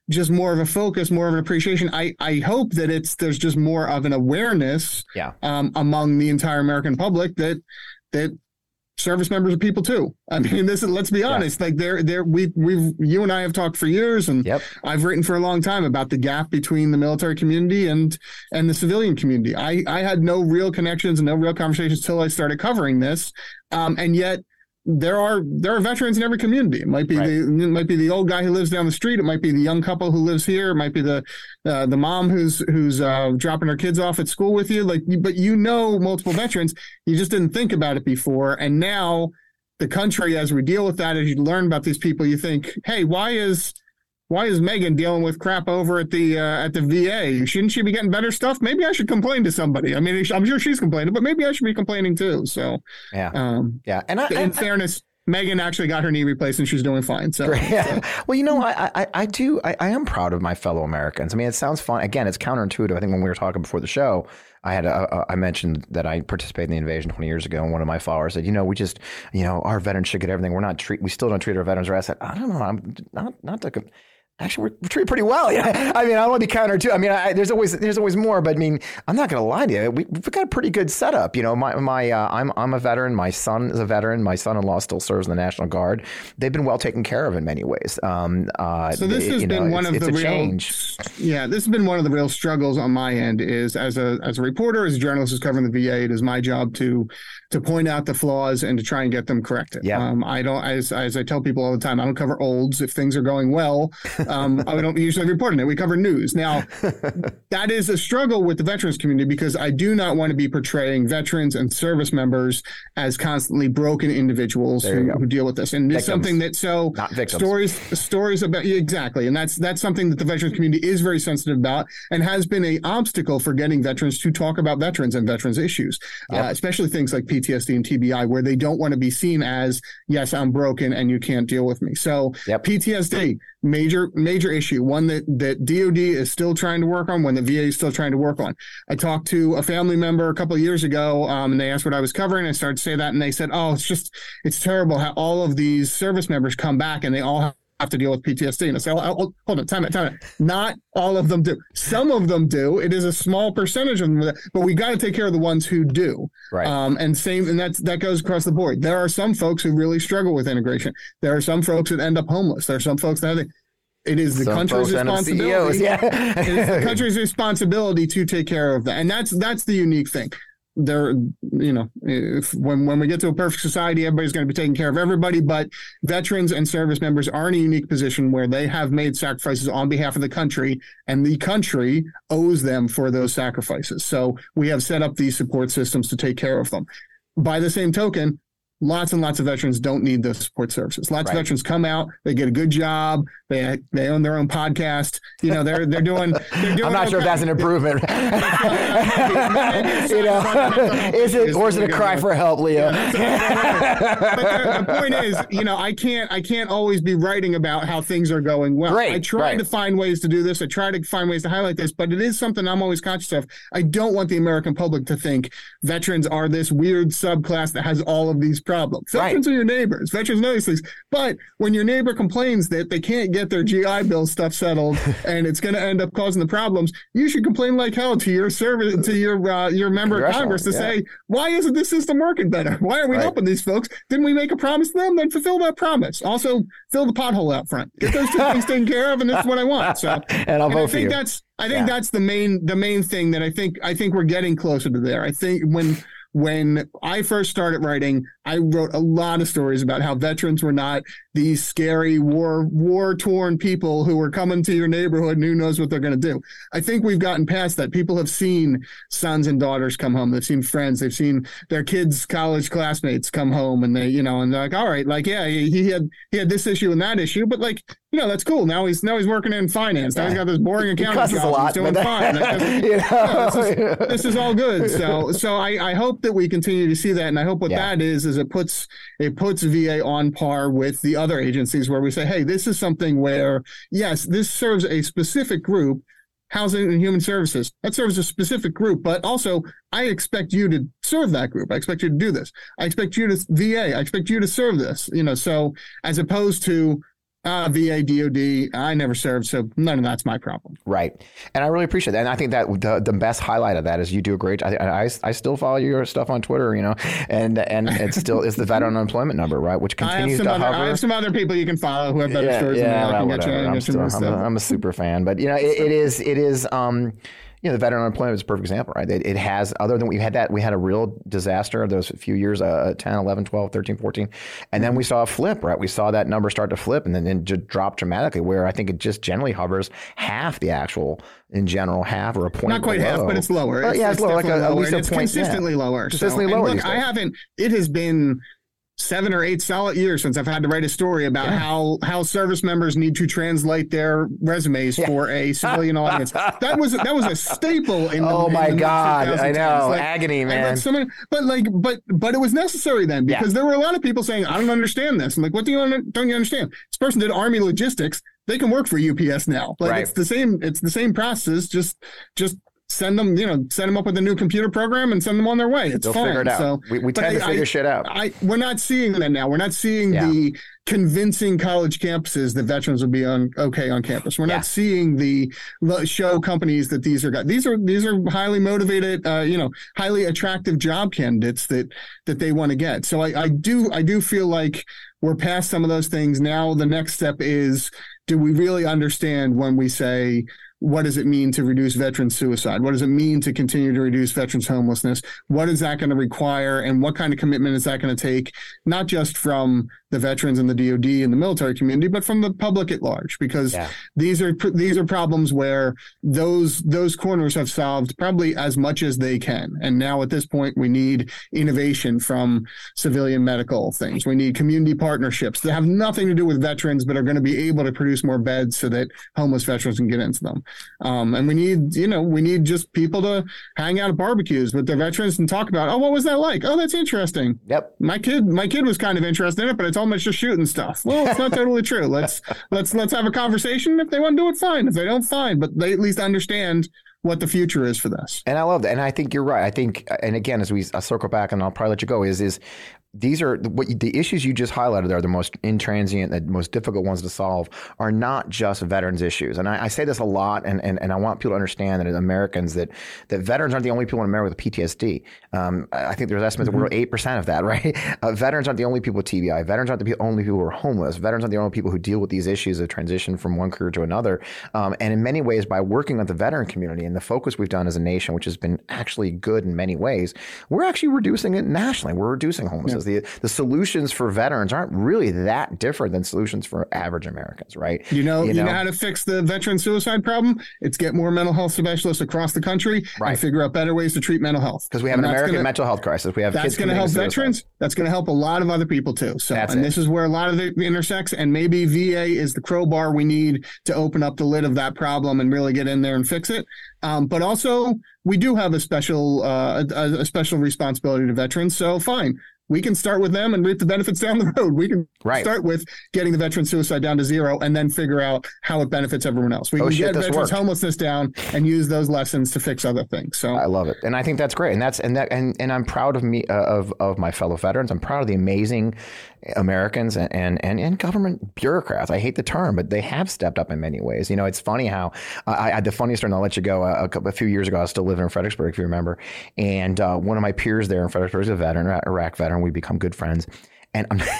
just more of a focus, more of an appreciation. I, I hope that it's there's just more of an awareness yeah. um, among the entire American public that that service members are people too. I mean, this is let's be honest. Yeah. Like there, there, we we've you and I have talked for years, and yep. I've written for a long time about the gap between the military community and and the civilian community. I I had no real connections and no real conversations till I started covering this, um, and yet there are there are veterans in every community. It might be right. the might be the old guy who lives down the street. It might be the young couple who lives here. It might be the uh, the mom who's who's uh, dropping her kids off at school with you. Like, but you know multiple veterans. You just didn't think about it before, and now the country, as we deal with that, as you learn about these people, you think, hey, why is why is Megan dealing with crap over at the uh, at the VA? Shouldn't she be getting better stuff? Maybe I should complain to somebody. I mean, I'm sure she's complaining, but maybe I should be complaining too. So yeah, um, yeah. And I, in I, fairness, Megan actually got her knee replaced and she's doing fine. So, yeah. so. well, you know, I, I, I do, I, I, am proud of my fellow Americans. I mean, it sounds fun. Again, it's counterintuitive. I think when we were talking before the show, I had, a, a, I mentioned that I participated in the invasion 20 years ago. And one of my followers said, you know, we just, you know, our veterans should get everything. We're not treat, we still don't treat our veterans right. I said, I don't know. I'm not, not to, actually we're, treated pretty well. Yeah, I mean, I don't want to be counter too. I mean, I, there's always there's always more, but I mean, I'm not going to lie to you. We, have got a pretty good setup. You know, my my uh, I'm I'm a veteran. My son is a veteran. My son-in-law still serves in the National Guard. They've been well taken care of in many ways. Um, uh, so this has been know, one of the real change. Yeah, this has been one of the real struggles on my end. Is as a as a reporter, as a journalist who's covering the VA, it is my job to to point out the flaws and to try and get them corrected. Yeah. Um, I don't as as I tell people all the time, I don't cover olds. If things are going well, um, I don't usually report on it. We cover news. Now, that is a struggle with the veterans community because I do not want to be portraying veterans and service members as constantly broken individuals who, who, deal with this. And it's something that so stories stories about exactly, and that's that's something that the veterans community is very sensitive about and has been a obstacle for getting veterans to talk about veterans and veterans issues, yep. uh, especially things like PTSD and TBI, where they don't want to be seen as yes, I'm broken and you can't deal with me. So yep. PTSD major major issue one that that dod is still trying to work on one that va is still trying to work on. I talked to a family member a couple years ago um, and they asked what i was covering i started to say that and they said oh it's just it's terrible how all of these service members come back and they all have to deal with PTSD. And I say, oh, oh, hold on, time it, time it. Not all of them do. Some of them do. It is a small percentage of them, but we got to take care of the ones who do. Right. Um, and same, and that's that goes across the board. There are some folks who really struggle with integration. There are some folks that end up homeless. There are some folks that have, it is the Some country's responsibility. Yeah. it is the country's responsibility to take care of that, and that's that's the unique thing there you know if when when we get to a perfect society everybody's going to be taking care of everybody but veterans and service members are in a unique position where they have made sacrifices on behalf of the country and the country owes them for those sacrifices. So we have set up these support systems to take care of them. By the same token lots and lots of veterans don't need those support services. Lots right. of veterans come out, they get a good job, they they own their own podcast. You know, they're they're doing. They're doing I'm not sure if that's an improvement. you know, is it or is it a cry for help, Leo? Yeah, but the, point is, you know, I can't I can't always be writing about how things are going well. Great, I try right. to find ways to do this. I try to find ways to highlight this, but it is something I'm always conscious of. I don't want the American public to think veterans are this weird subclass that has all of these problem. Veterans right. are your neighbors. Veterans know these things. But when your neighbor complains that they can't get their GI Bill stuff settled and it's going to end up causing the problems, you should complain like hell to your service to your uh, your member of Congress to yeah. say, why isn't this system working better? Why are we right. helping these folks? Didn't we make a promise to them? Then fulfill that promise. Also, fill the pothole out front. Get those two things taken care of, and that's what I want. So, and I'll and vote I think for you. That's I think yeah. that's the main the main thing that I think I think we're getting closer to there. I think when when I first started writing, I wrote a lot of stories about how veterans were not these scary war war torn people who were coming to your neighborhood and who knows what they're going to do. I think we've gotten past that. People have seen sons and daughters come home. They've seen friends. They've seen their kids' college classmates come home, and they you know and they're like, all right, like yeah, he, he had he had this issue and that issue, but like you know that's cool. Now he's now he's working in finance. Now he's got this boring accounting job. Lot, he's doing fine. you know, this, is, this, is, all good. So so I I hope that we continue to see that, and I hope what yeah. that is is it puts it puts VA on par with the other agencies where we say, hey, this is something where, yes, this serves a specific group, housing and human services. That serves a specific group, but also I expect you to serve that group. I expect you to do this. I expect you to VA. I expect you to serve this. You know, so as opposed to uh, VA, DOD. I never served, so none of that's my problem. Right, and I really appreciate that. And I think that the, the best highlight of that is you do a great. I, I, I still follow your stuff on Twitter, you know, and and it still is the veteran unemployment number, right, which continues to other, hover. I have some other people you can follow who have better yeah, stories yeah, than me. I can get you. I'm, still, I'm, a, I'm, a super fan, but you know, it, it is it is. um you know, the veteran unemployment is a perfect example, right? It, it, has, other than we had that, we had a real disaster those few years, uh, 10, 11, 12, 13, 14. And then we saw a flip, right? We saw that number start to flip and then, then just drop dramatically, where I think it just generally hovers half the actual, in general, half or a point. Not quite below. half, but it's lower. It's, yeah, it's, it's lower, like a, at least a it's point. consistently yeah. lower. Consistently so, lower. Look, I haven't, it has been, seven or eight solid years since I've had to write a story about yeah. how how service members need to translate their resumes yeah. for a civilian audience. That was that was a staple in. The, oh my in god! I know like, agony, man. Many, but like, but but it was necessary then because yeah. there were a lot of people saying, "I don't understand this." I'm like, "What do you don't you understand?" This person did army logistics. They can work for UPS now. Like right. it's the same. It's the same process. Just just send them, you know, send them up with a new computer program and send them on their way. It's They'll fine. Figure it out. So we, we tend I, to figure I, shit out. I, we're not seeing that now. We're not seeing yeah. the convincing college campuses that veterans will be on okay on campus. We're yeah. not seeing the show companies that these are got. these are these are highly motivated, uh, you know, highly attractive job candidates that that they want to get. So I, I do I do feel like we're past some of those things. Now the next step is do we really understand when we say what does it mean to reduce veteran suicide? What does it mean to continue to reduce veterans homelessness? What is that going to require? And what kind of commitment is that going to take, not just from the veterans and the DoD and the military community, but from the public at large, because yeah. these are these are problems where those those corners have solved probably as much as they can. And now at this point, we need innovation from civilian medical things. We need community partnerships that have nothing to do with veterans, but are going to be able to produce more beds so that homeless veterans can get into them. Um, and we need you know we need just people to hang out at barbecues with the veterans and talk about oh what was that like oh that's interesting. Yep. My kid my kid was kind of interested in it, but it's much just shooting stuff. Well, it's not totally true. Let's let's let's have a conversation. If they want to do it, fine. If they don't, fine. But they at least understand what the future is for this. And I love that. And I think you're right. I think, and again, as we I'll circle back, and I'll probably let you go, is is these are what the issues you just highlighted are the most intransient, the most difficult ones to solve are not just veterans issues. And I, I, say this a lot, and, and, and I want people to understand that as Americans that that veterans aren't the only people in America with PTSD. Um, I think there's estimates mm-hmm. that we're eight percent of that, right? Uh, veterans aren't the only people with TBI. Veterans aren't the only people who are homeless. Veterans aren't the only people who deal with these issues of transition from one career to another. Um, and in many ways, by working with the veteran community and the focus we've done as a nation, which has been actually good in many ways, we're actually reducing it nationally. We're reducing homelessness. Yeah. The the solutions for veterans aren't really that different than solutions for average Americans, right? You know, you, know, you know how to fix the veteran suicide problem? It's get more mental health specialists across the country right. and figure out better ways to treat mental health. Because we have and an American gonna, mental health crisis. We have that's going to help suicide. veterans. That's going to help a lot of other people too. So, that's and it. this is where a lot of it intersects. And maybe VA is the crowbar we need to open up the lid of that problem and really get in there and fix it. Um, but also, we do have a special uh, a, a special responsibility to veterans. So, fine we can start with them and reap the benefits down the road. We can right. start with getting the veteran suicide down to zero and then figure out how it benefits everyone else. We oh, can shit, get veterans worked. homelessness down and use those lessons to fix other things. So I love it, and I think that's great, and that's and that and, and I'm proud of me uh, of of my fellow veterans. I'm proud of the amazing Americans and, and, and, government bureaucrats. I hate the term, but they have stepped up in many ways. You know, it's funny how I, the funniest story, and I'll let you go. A, a, a, few years ago, I was still living in Fredericksburg, if you remember. And uh, one of my peers there in Fredericksburg is a veteran, Iraq veteran. We become good friends. And I'm.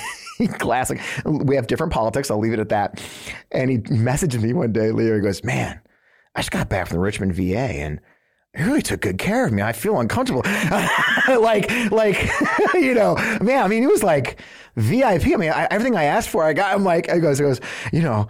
classic. We have different politics. I'll leave it at that. And he messaged me one day, Leo. He goes, Man, I just got back from the Richmond VA and he really took good care of me. I feel uncomfortable. like, like, you know, man, I mean, he was like VIP. I mean, I, everything I asked for, I got. I'm like, he goes, goes, you know,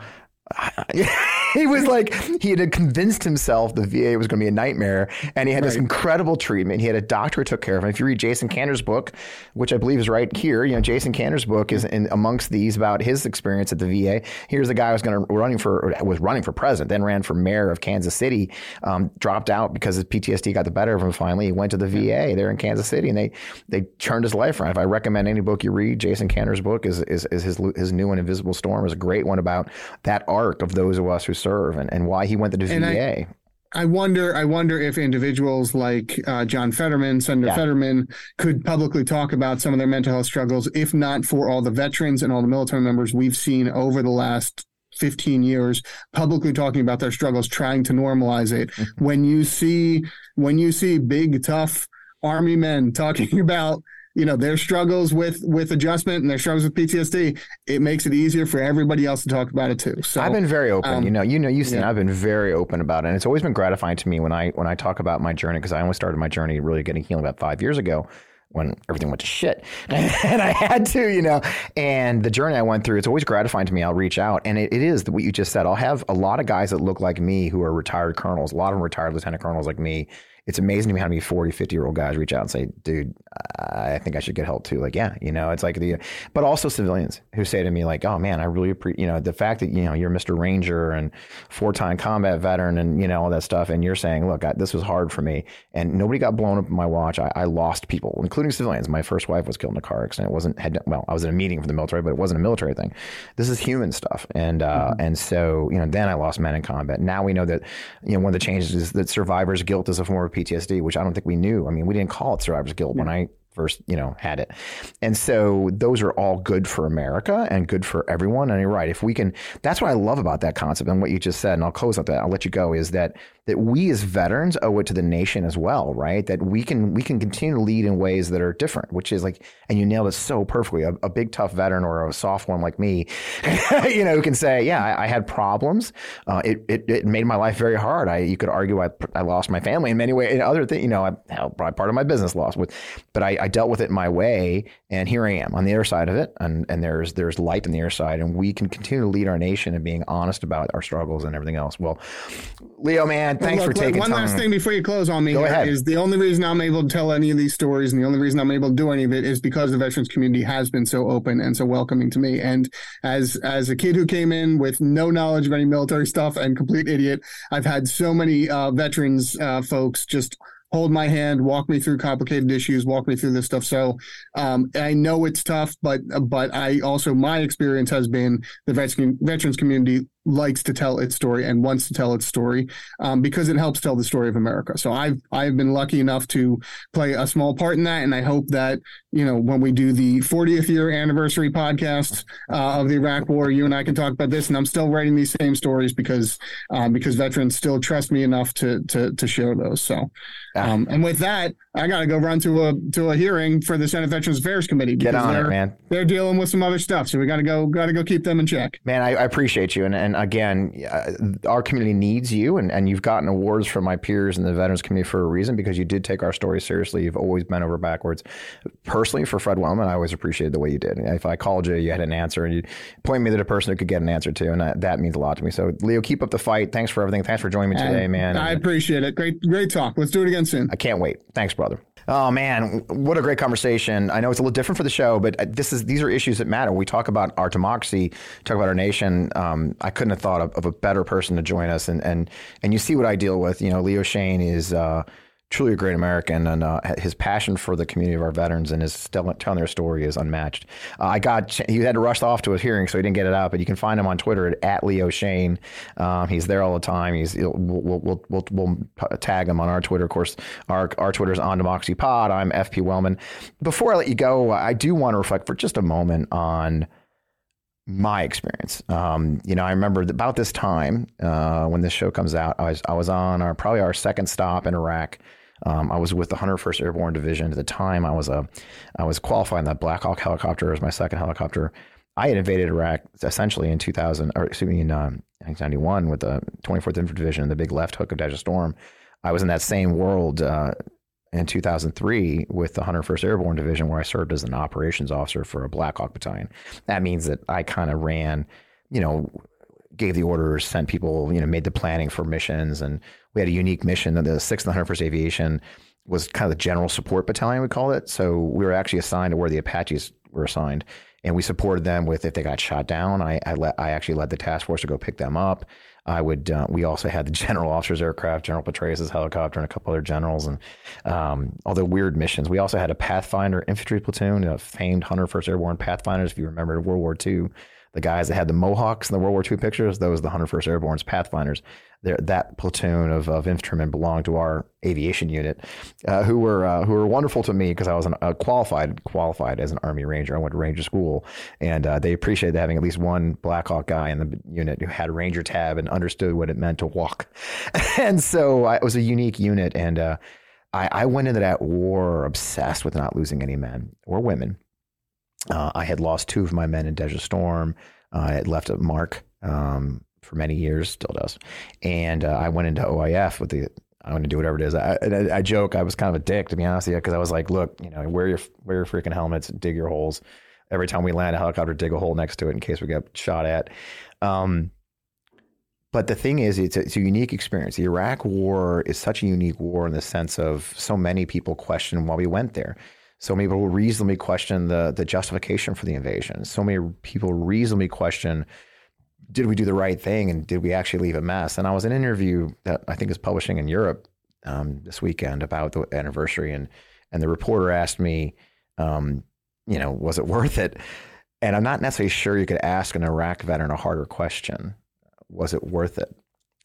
he was like he had convinced himself the VA was going to be a nightmare, and he had right. this incredible treatment. He had a doctor who took care of him. If you read Jason Kander's book, which I believe is right here, you know Jason Kander's book is in amongst these about his experience at the VA. Here's the guy who was going to running for was running for president, then ran for mayor of Kansas City, um, dropped out because his PTSD got the better of him. Finally, he went to the VA there in Kansas City, and they they turned his life around. If I recommend any book you read, Jason Kander's book is is, is his his new and Invisible Storm is a great one about that of those of us who serve and, and why he went to the VA. I wonder. I wonder if individuals like uh, John Fetterman, Senator yeah. Fetterman, could publicly talk about some of their mental health struggles, if not for all the veterans and all the military members we've seen over the last 15 years publicly talking about their struggles trying to normalize it when you see when you see big tough army men talking about you know their struggles with with adjustment and their struggles with PTSD, it makes it easier for everybody else to talk about it too. So I've been very open. Um, you know, you know, you've seen. Yeah. I've been very open about it, and it's always been gratifying to me when I when I talk about my journey because I only started my journey really getting healing about five years ago when everything went to shit and I had to, you know, and the journey I went through, it's always gratifying to me. I'll reach out and it, it is what you just said. I'll have a lot of guys that look like me who are retired colonels, a lot of them retired lieutenant colonels like me it's amazing to me how many 40, 50 year old guys reach out and say, dude, I think I should get help too. Like, yeah, you know, it's like the, but also civilians who say to me, like, oh man, I really appreciate, you know, the fact that, you know, you're Mr. Ranger and four time combat veteran and, you know, all that stuff. And you're saying, look, I, this was hard for me. And nobody got blown up in my watch. I, I, lost people, including civilians. My first wife was killed in a car accident. It wasn't, had, well, I was in a meeting for the military, but it wasn't a military thing. This is human stuff. And, uh, mm-hmm. and so, you know, then I lost men in combat. Now we know that, you know, one of the changes is that survivor's guilt is a form of PTSD, which I don't think we knew. I mean, we didn't call it survivor's guilt yeah. when I first, you know, had it. And so those are all good for America and good for everyone. And you're right. If we can, that's what I love about that concept and what you just said. And I'll close with that. I'll let you go. Is that that we as veterans owe it to the nation as well, right? That we can we can continue to lead in ways that are different, which is like, and you nailed it so perfectly. A, a big tough veteran or a soft one like me, you know, who can say, yeah, I, I had problems. Uh, it, it, it made my life very hard. I you could argue I, I lost my family in many ways. In other things, you know, I, probably part of my business lost with, but I, I dealt with it my way, and here I am on the other side of it, and and there's there's light on the other side, and we can continue to lead our nation and being honest about our struggles and everything else. Well, Leo, man, thanks well, look, for taking one time. last thing before you close on me. Go ahead. Is the only reason I'm able to tell any of these stories, and the only reason I'm able to do any of it, is because the veterans community has been so open and so welcoming to me. And as as a kid who came in with no knowledge of any military stuff and complete idiot, I've had so many uh, veterans uh, folks just hold my hand, walk me through complicated issues, walk me through this stuff. So um, I know it's tough, but but I also my experience has been the veteran, veterans community likes to tell its story and wants to tell its story um, because it helps tell the story of America. So I've I've been lucky enough to play a small part in that, and I hope that you know when we do the 40th year anniversary podcast uh, of the Iraq War, you and I can talk about this. And I'm still writing these same stories because um, because veterans still trust me enough to to to share those. So um, and with that, I got to go run to a to a hearing for the Senate Veterans Affairs Committee. Get on it, man. They're dealing with some other stuff, so we got to go got to go keep them in check. Man, I, I appreciate you, and and again, uh, our community needs you, and and you've gotten awards from my peers in the veterans community for a reason because you did take our story seriously. You've always bent over backwards. Personally, for Fred Wellman, I always appreciated the way you did. If I called you, you had an answer, and you point me to the person who could get an answer to, and that, that means a lot to me. So, Leo, keep up the fight. Thanks for everything. Thanks for joining me today, and man. I appreciate it. Great, great talk. Let's do it again soon. I can't wait. Thanks, brother. Oh man, what a great conversation! I know it's a little different for the show, but uh, this is these are issues that matter. We talk about our democracy, talk about our nation. Um, I couldn't have thought of, of, a better person to join us, and and and you see what I deal with. You know, Leo Shane is. Uh, truly a great American, and uh, his passion for the community of our veterans and his telling their story is unmatched. Uh, I got he had to rush off to a hearing, so he didn't get it out. But you can find him on Twitter at, at Leo Shane. Um, he's there all the time. He's we'll, we'll, we'll, we'll, tag him on our Twitter. Of course, our our Twitter is on Democracy Pod. I'm FP Wellman. Before I let you go, I do want to reflect for just a moment on my experience. Um, you know, I remember about this time uh, when this show comes out, I was I was on our probably our second stop in Iraq. Um, I was with the 101st Airborne Division at the time. I was a, I was qualifying that Black Hawk helicopter as my second helicopter. I had invaded Iraq essentially in 2000, or excuse me, in um, 1991 with the 24th Infantry Division, the big left hook of Desert Storm. I was in that same world uh, in 2003 with the 101st Airborne Division, where I served as an operations officer for a Black Hawk battalion. That means that I kind of ran, you know, gave the orders, sent people, you know, made the planning for missions, and we had a unique mission. The 6th and 101st Aviation was kind of the general support battalion, we called it. So we were actually assigned to where the Apaches were assigned, and we supported them with if they got shot down. I I, let, I actually led the task force to go pick them up. I would. Uh, we also had the general officers aircraft, General Petraeus' helicopter, and a couple other generals, and um, all the weird missions. We also had a Pathfinder infantry platoon, a famed 101st Airborne Pathfinders. If you remember World War II, the guys that had the Mohawks in the World War II pictures, those the 101st Airborne's Pathfinders. That platoon of, of infantrymen belonged to our aviation unit, uh, who were uh, who were wonderful to me because I was an, qualified qualified as an Army Ranger. I went to Ranger school, and uh, they appreciated having at least one Black Hawk guy in the unit who had a Ranger tab and understood what it meant to walk. and so I, it was a unique unit, and uh, I, I went into that war obsessed with not losing any men or women. Uh, I had lost two of my men in Desert Storm. Uh, I had left a mark um, for many years, still does. And uh, I went into OIF with the I'm going to do whatever it is. I, I, I, joke. I was kind of a dick to be honest with you because I was like, look, you know, wear your wear your freaking helmets, dig your holes. Every time we land a helicopter, dig a hole next to it in case we get shot at. Um, but the thing is, it's a, it's a unique experience. The Iraq War is such a unique war in the sense of so many people question why we went there. So many people reasonably question the the justification for the invasion. So many people reasonably question did we do the right thing and did we actually leave a mess? And I was in an interview that I think is publishing in Europe um, this weekend about the anniversary, and and the reporter asked me, um, you know, was it worth it? And I'm not necessarily sure you could ask an Iraq veteran a harder question. Was it worth it?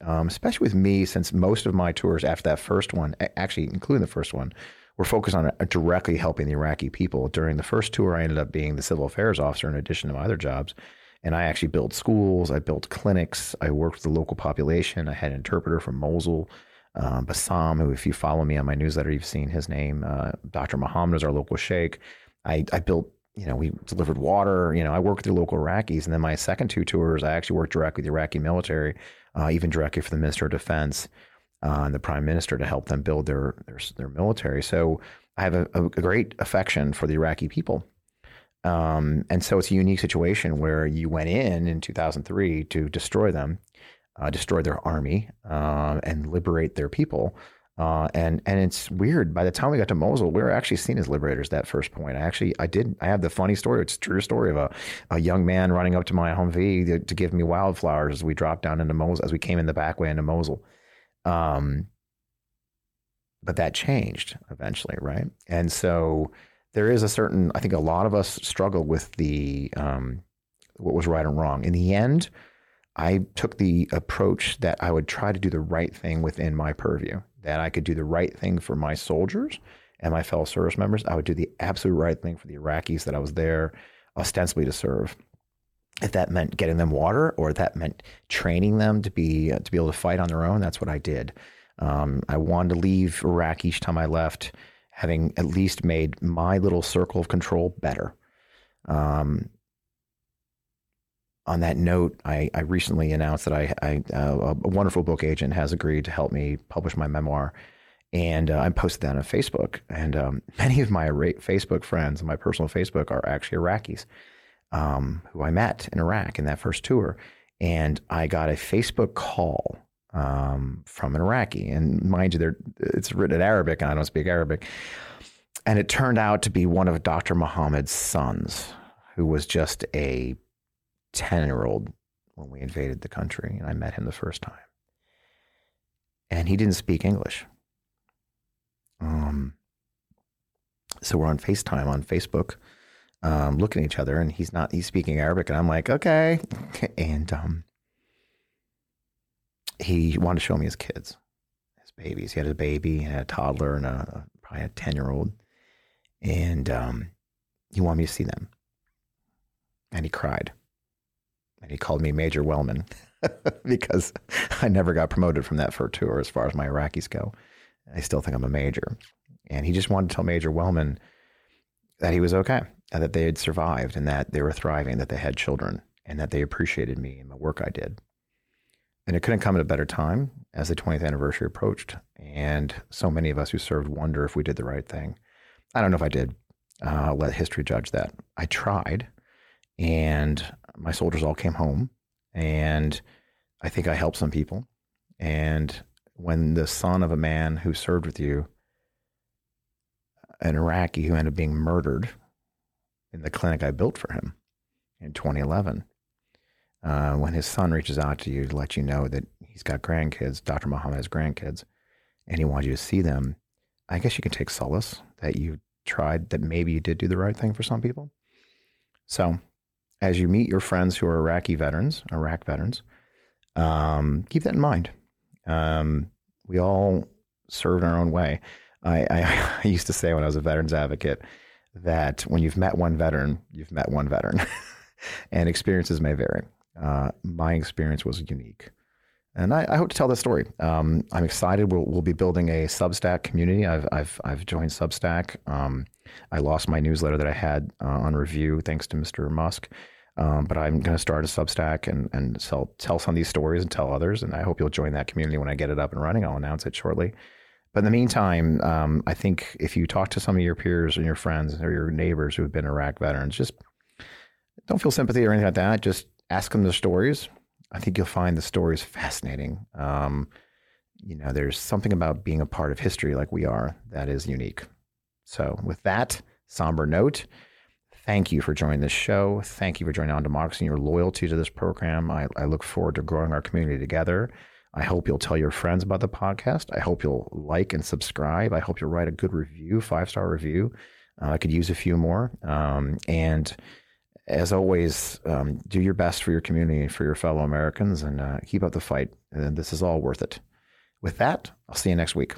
Um, especially with me, since most of my tours after that first one, actually including the first one, were focused on directly helping the Iraqi people. During the first tour, I ended up being the civil affairs officer in addition to my other jobs. And I actually built schools, I built clinics, I worked with the local population. I had an interpreter from Mosul, uh, Bassam, who, if you follow me on my newsletter, you've seen his name. Uh, Dr. Muhammad is our local sheikh. I, I built you know, we delivered water. You know, I worked with the local Iraqis. And then my second two tours, I actually worked directly with the Iraqi military, uh, even directly for the Minister of Defense uh, and the prime minister to help them build their their, their military. So I have a, a, great affection for the Iraqi people. Um, and so it's a unique situation where you went in in 2003 to destroy them, uh, destroy their army, uh, and liberate their people. Uh, and and it's weird. By the time we got to Mosul, we were actually seen as liberators. That first point, I actually I did. I have the funny story. It's a true story of a, a young man running up to my Humvee to, to give me wildflowers as we dropped down into Mosul as we came in the back way into Mosul. Um, but that changed eventually, right? And so there is a certain, I think a lot of us struggle with the um, what was right and wrong. In the end, I took the approach that I would try to do the right thing within my purview, that I could do the right thing for my soldiers and my fellow service members. I would do the absolute right thing for the Iraqis that I was there ostensibly to serve if that meant getting them water or that meant training them to be uh, to be able to fight on their own, that's what I did. Um, I wanted to leave Iraq each time I left, having at least made my little circle of control better. Um, on that note, I, I, recently announced that I, I uh, a wonderful book agent has agreed to help me publish my memoir, and uh, I posted that on Facebook. And um, many of my Facebook friends, my personal Facebook, are actually Iraqis um, who I met in Iraq in that first tour. And I got a Facebook call um, from an Iraqi. And mind you, it's written in Arabic, and I don't speak Arabic. And it turned out to be one of Dr. Muhammad's sons, who was just a 10 year old when we invaded the country. And I met him the first time. And he didn't speak English. Um, So we're on FaceTime on Facebook, um, looking at each other, and he's not he's speaking Arabic, and I'm like, okay, and um, he wanted to show me his kids, his babies. He had a baby, and a toddler, and a probably a ten year old, and um, he wanted me to see them, and he cried, and he called me Major Wellman because I never got promoted from that fur tour as far as my Iraqis go. I still think I'm a major, and he just wanted to tell Major Wellman that he was okay, and that they had survived, and that they were thriving, that they had children, and that they appreciated me and the work I did. And it couldn't come at a better time as the 20th anniversary approached. And so many of us who served wonder if we did the right thing. I don't know if I did. Uh, let history judge that. I tried, and my soldiers all came home. And I think I helped some people. And when the son of a man who served with you, an Iraqi who ended up being murdered in the clinic I built for him in 2011, uh, when his son reaches out to you to let you know that he's got grandkids, Dr. Muhammad has grandkids, and he wants you to see them, I guess you can take solace that you tried, that maybe you did do the right thing for some people. So, as you meet your friends who are Iraqi veterans, Iraq veterans, um, keep that in mind. Um, we all serve in our own way. I, I, I, used to say when I was a veterans advocate that when you've met one veteran, you've met one veteran, and experiences may vary. Uh, my experience was unique. And I, I, hope to tell this story. Um, I'm excited. We'll, we'll, be building a Substack community. I've, I've, I've joined Substack. Um, I lost my newsletter that I had uh, on Revue thanks to Mr. Musk. Um, but I'm going to start a Substack and, and sell, tell some of these stories and tell others. And I hope you'll join that community when I get it up and running. I'll announce it shortly. But in the meantime, um, I think if you talk to some of your peers and your friends or your neighbors who have been Iraq veterans, just don't feel sympathy or anything like that. Just ask them their stories. I think you'll find the stories fascinating. Um, you know, there's something about being a part of history like we are that is unique. So, with that somber note, thank you for joining this show. Thank you for joining On Democracy and your loyalty to this program. I, I look forward to growing our community together. I hope you'll tell your friends about the podcast. I hope you'll like and subscribe. I hope you'll write a good review, five star review. Uh, I could use a few more. Um, and as always, um, do your best for your community, for your fellow Americans, and uh, keep up the fight. And this is all worth it. With that, I'll see you next week.